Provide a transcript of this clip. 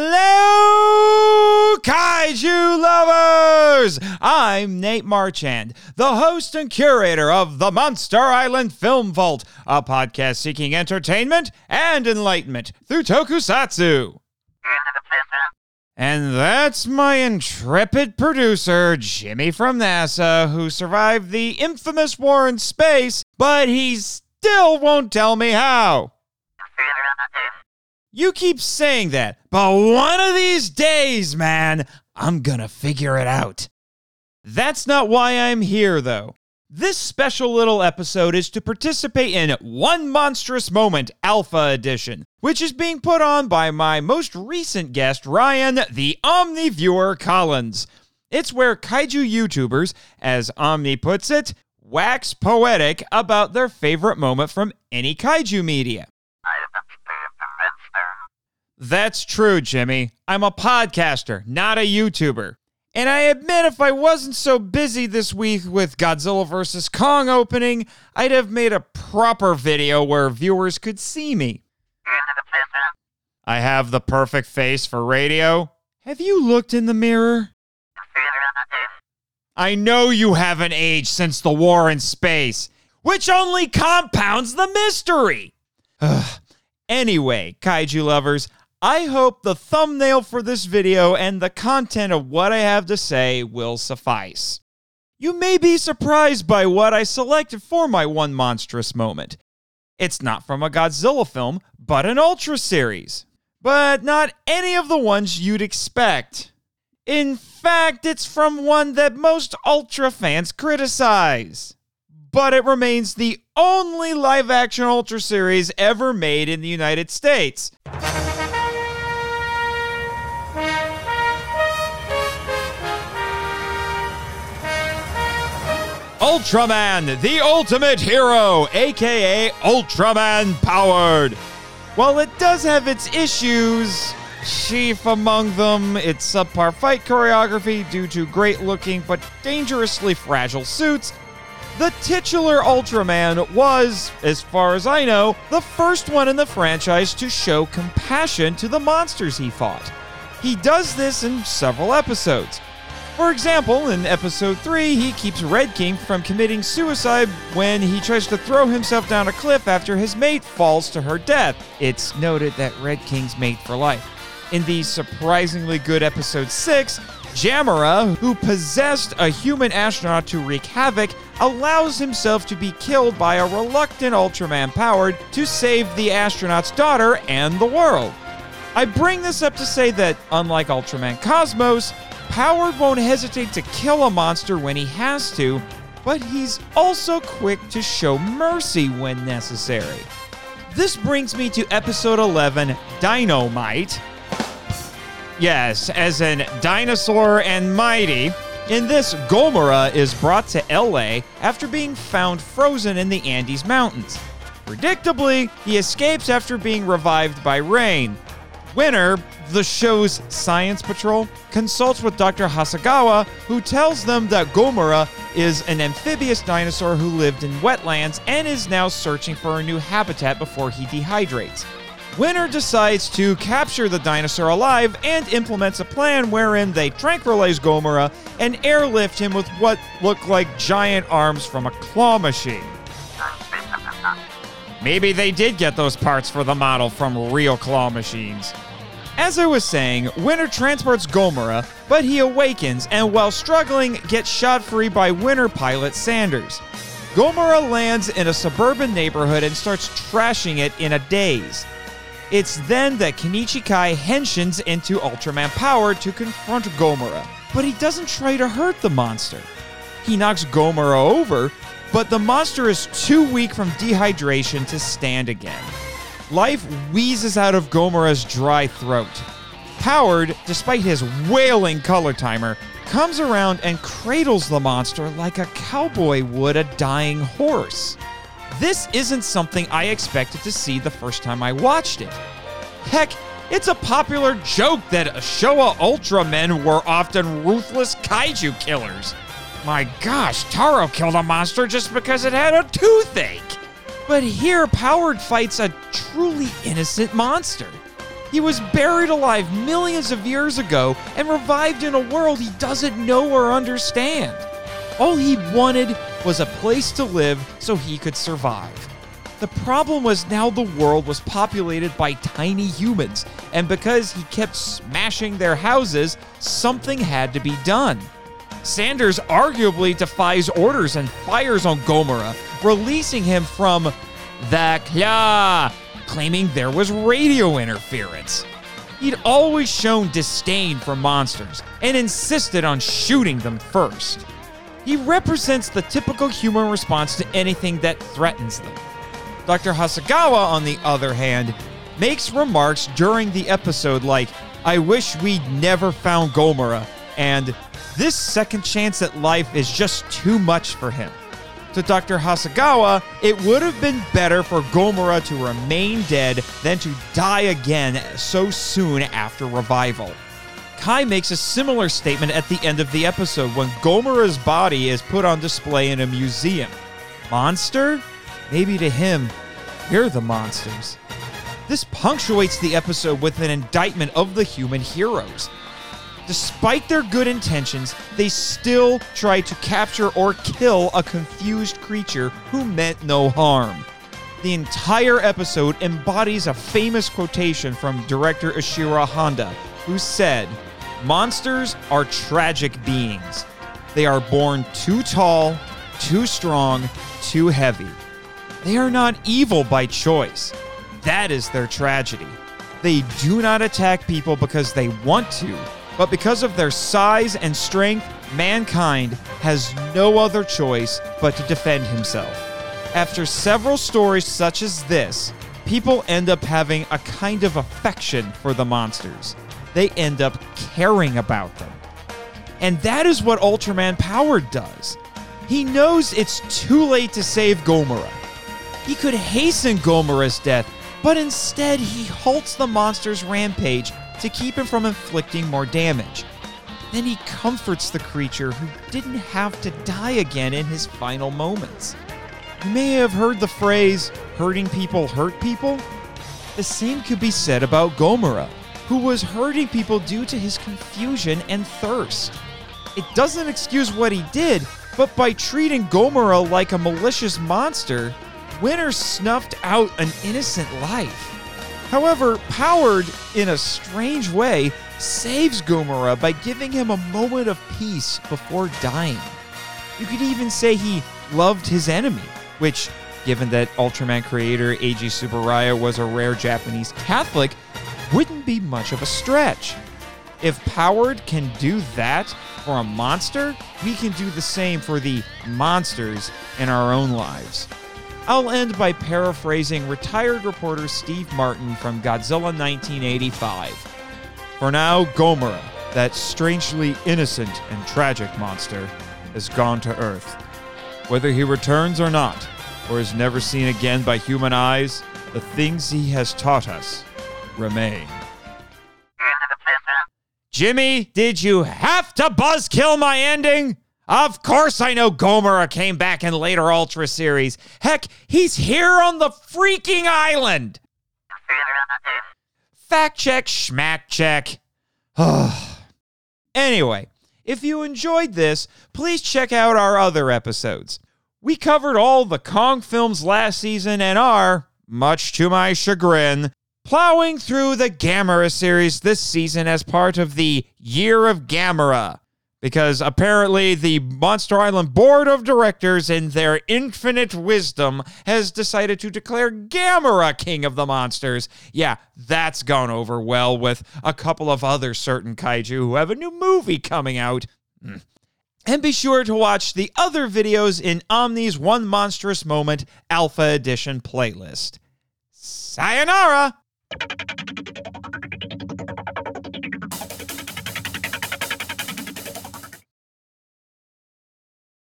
Hello, Kaiju lovers! I'm Nate Marchand, the host and curator of the Monster Island Film Vault, a podcast seeking entertainment and enlightenment through tokusatsu. And that's my intrepid producer, Jimmy from NASA, who survived the infamous war in space, but he still won't tell me how. You keep saying that, but one of these days, man, I'm gonna figure it out. That's not why I'm here, though. This special little episode is to participate in One Monstrous Moment Alpha Edition, which is being put on by my most recent guest, Ryan, the Omni Viewer Collins. It's where kaiju YouTubers, as Omni puts it, wax poetic about their favorite moment from any kaiju media. That's true, Jimmy. I'm a podcaster, not a YouTuber. And I admit if I wasn't so busy this week with Godzilla vs. Kong opening, I'd have made a proper video where viewers could see me. I have the perfect face for radio. Have you looked in the mirror? I know you haven't aged since the war in space, which only compounds the mystery. Anyway, kaiju lovers, I hope the thumbnail for this video and the content of what I have to say will suffice. You may be surprised by what I selected for my one monstrous moment. It's not from a Godzilla film, but an Ultra series. But not any of the ones you'd expect. In fact, it's from one that most Ultra fans criticize. But it remains the only live action Ultra series ever made in the United States. Ultraman, the ultimate hero, aka Ultraman powered. While it does have its issues, chief among them its subpar fight choreography due to great looking but dangerously fragile suits, the titular Ultraman was, as far as I know, the first one in the franchise to show compassion to the monsters he fought. He does this in several episodes. For example, in episode 3, he keeps Red King from committing suicide when he tries to throw himself down a cliff after his mate falls to her death. It's noted that Red King's mate for life. In the surprisingly good episode 6, Jamara, who possessed a human astronaut to wreak havoc, allows himself to be killed by a reluctant Ultraman powered to save the astronaut's daughter and the world. I bring this up to say that, unlike Ultraman Cosmos, Powered won't hesitate to kill a monster when he has to, but he's also quick to show mercy when necessary. This brings me to episode 11 Dynamite. Yes, as in dinosaur and mighty. In this, Gomora is brought to LA after being found frozen in the Andes Mountains. Predictably, he escapes after being revived by rain. WINR, the show's science patrol, consults with Dr. Hasegawa, who tells them that Gomora is an amphibious dinosaur who lived in wetlands and is now searching for a new habitat before he dehydrates. WINR decides to capture the dinosaur alive and implements a plan wherein they tranquilize Gomora and airlift him with what look like giant arms from a claw machine. Maybe they did get those parts for the model from real claw machines. As I was saying, WINR transports Gomora, but he awakens and while struggling gets shot free by WINR pilot Sanders. Gomora lands in a suburban neighborhood and starts trashing it in a daze. It's then that Kenichi Kai henshins into Ultraman power to confront Gomora, but he doesn't try to hurt the monster. He knocks Gomora over, but the monster is too weak from dehydration to stand again. Life wheezes out of Gomora's dry throat. Powered, despite his wailing color timer, comes around and cradles the monster like a cowboy would a dying horse. This isn't something I expected to see the first time I watched it. Heck, it's a popular joke that Showa Ultramen were often ruthless kaiju killers. My gosh, Taro killed a monster just because it had a toothache. But here, Powered fights a truly innocent monster. He was buried alive millions of years ago and revived in a world he doesn't know or understand. All he wanted was a place to live so he could survive. The problem was now the world was populated by tiny humans, and because he kept smashing their houses, something had to be done. Sanders arguably defies orders and fires on Gomora, releasing him from the Claw, claiming there was radio interference. He'd always shown disdain for monsters and insisted on shooting them first. He represents the typical human response to anything that threatens them. Dr. Hasegawa, on the other hand, makes remarks during the episode like, I wish we'd never found Gomora, and this second chance at life is just too much for him. To Dr. Hasegawa, it would have been better for Gomora to remain dead than to die again so soon after revival. Kai makes a similar statement at the end of the episode when Gomora's body is put on display in a museum. Monster? Maybe to him, you're the monsters. This punctuates the episode with an indictment of the human heroes. Despite their good intentions, they still try to capture or kill a confused creature who meant no harm. The entire episode embodies a famous quotation from director Ishiro Honda, who said, Monsters are tragic beings. They are born too tall, too strong, too heavy. They are not evil by choice. That is their tragedy. They do not attack people because they want to, but because of their size and strength, mankind has no other choice but to defend himself. After several stories such as this, people end up having a kind of affection for the monsters. They end up caring about them. And that is what Ultraman Powered does. He knows it's too late to save Gomora. He could hasten Gomora's death, but instead he halts the monster's rampage to keep him from inflicting more damage. Then he comforts the creature who didn't have to die again in his final moments. You may have heard the phrase, hurting people hurt people. The same could be said about Gomora, who was hurting people due to his confusion and thirst. It doesn't excuse what he did, but by treating Gomora like a malicious monster, WINR snuffed out an innocent life. However, Powered, in a strange way, saves Gomora by giving him a moment of peace before dying. You could even say he loved his enemy, which, given that Ultraman creator Eiji Tsuburaya was a rare Japanese Catholic, wouldn't be much of a stretch. If Powered can do that for a monster, we can do the same for the monsters in our own lives. I'll end by paraphrasing retired reporter Steve Martin from Godzilla 1985. For now, Gomora, that strangely innocent and tragic monster, has gone to Earth. Whether he returns or not, or is never seen again by human eyes, the things he has taught us remain. Jimmy, did you have to buzzkill my ending? Of course, I know Gomora came back in later Ultra series. Heck, he's here on the freaking island. Fact check, schmack check. anyway, if you enjoyed this, please check out our other episodes. We covered all the Kong films last season and are, much to my chagrin, plowing through the Gamera series this season as part of the Year of Gamera because apparently the Monster Island Board of Directors, in their infinite wisdom, has decided to declare Gamera king of the monsters. Yeah, that's gone over well with a couple of other certain kaiju who have a new movie coming out. Mm. And be sure to watch the other videos in Omni's One Monstrous Moment Alpha Edition playlist. Sayonara!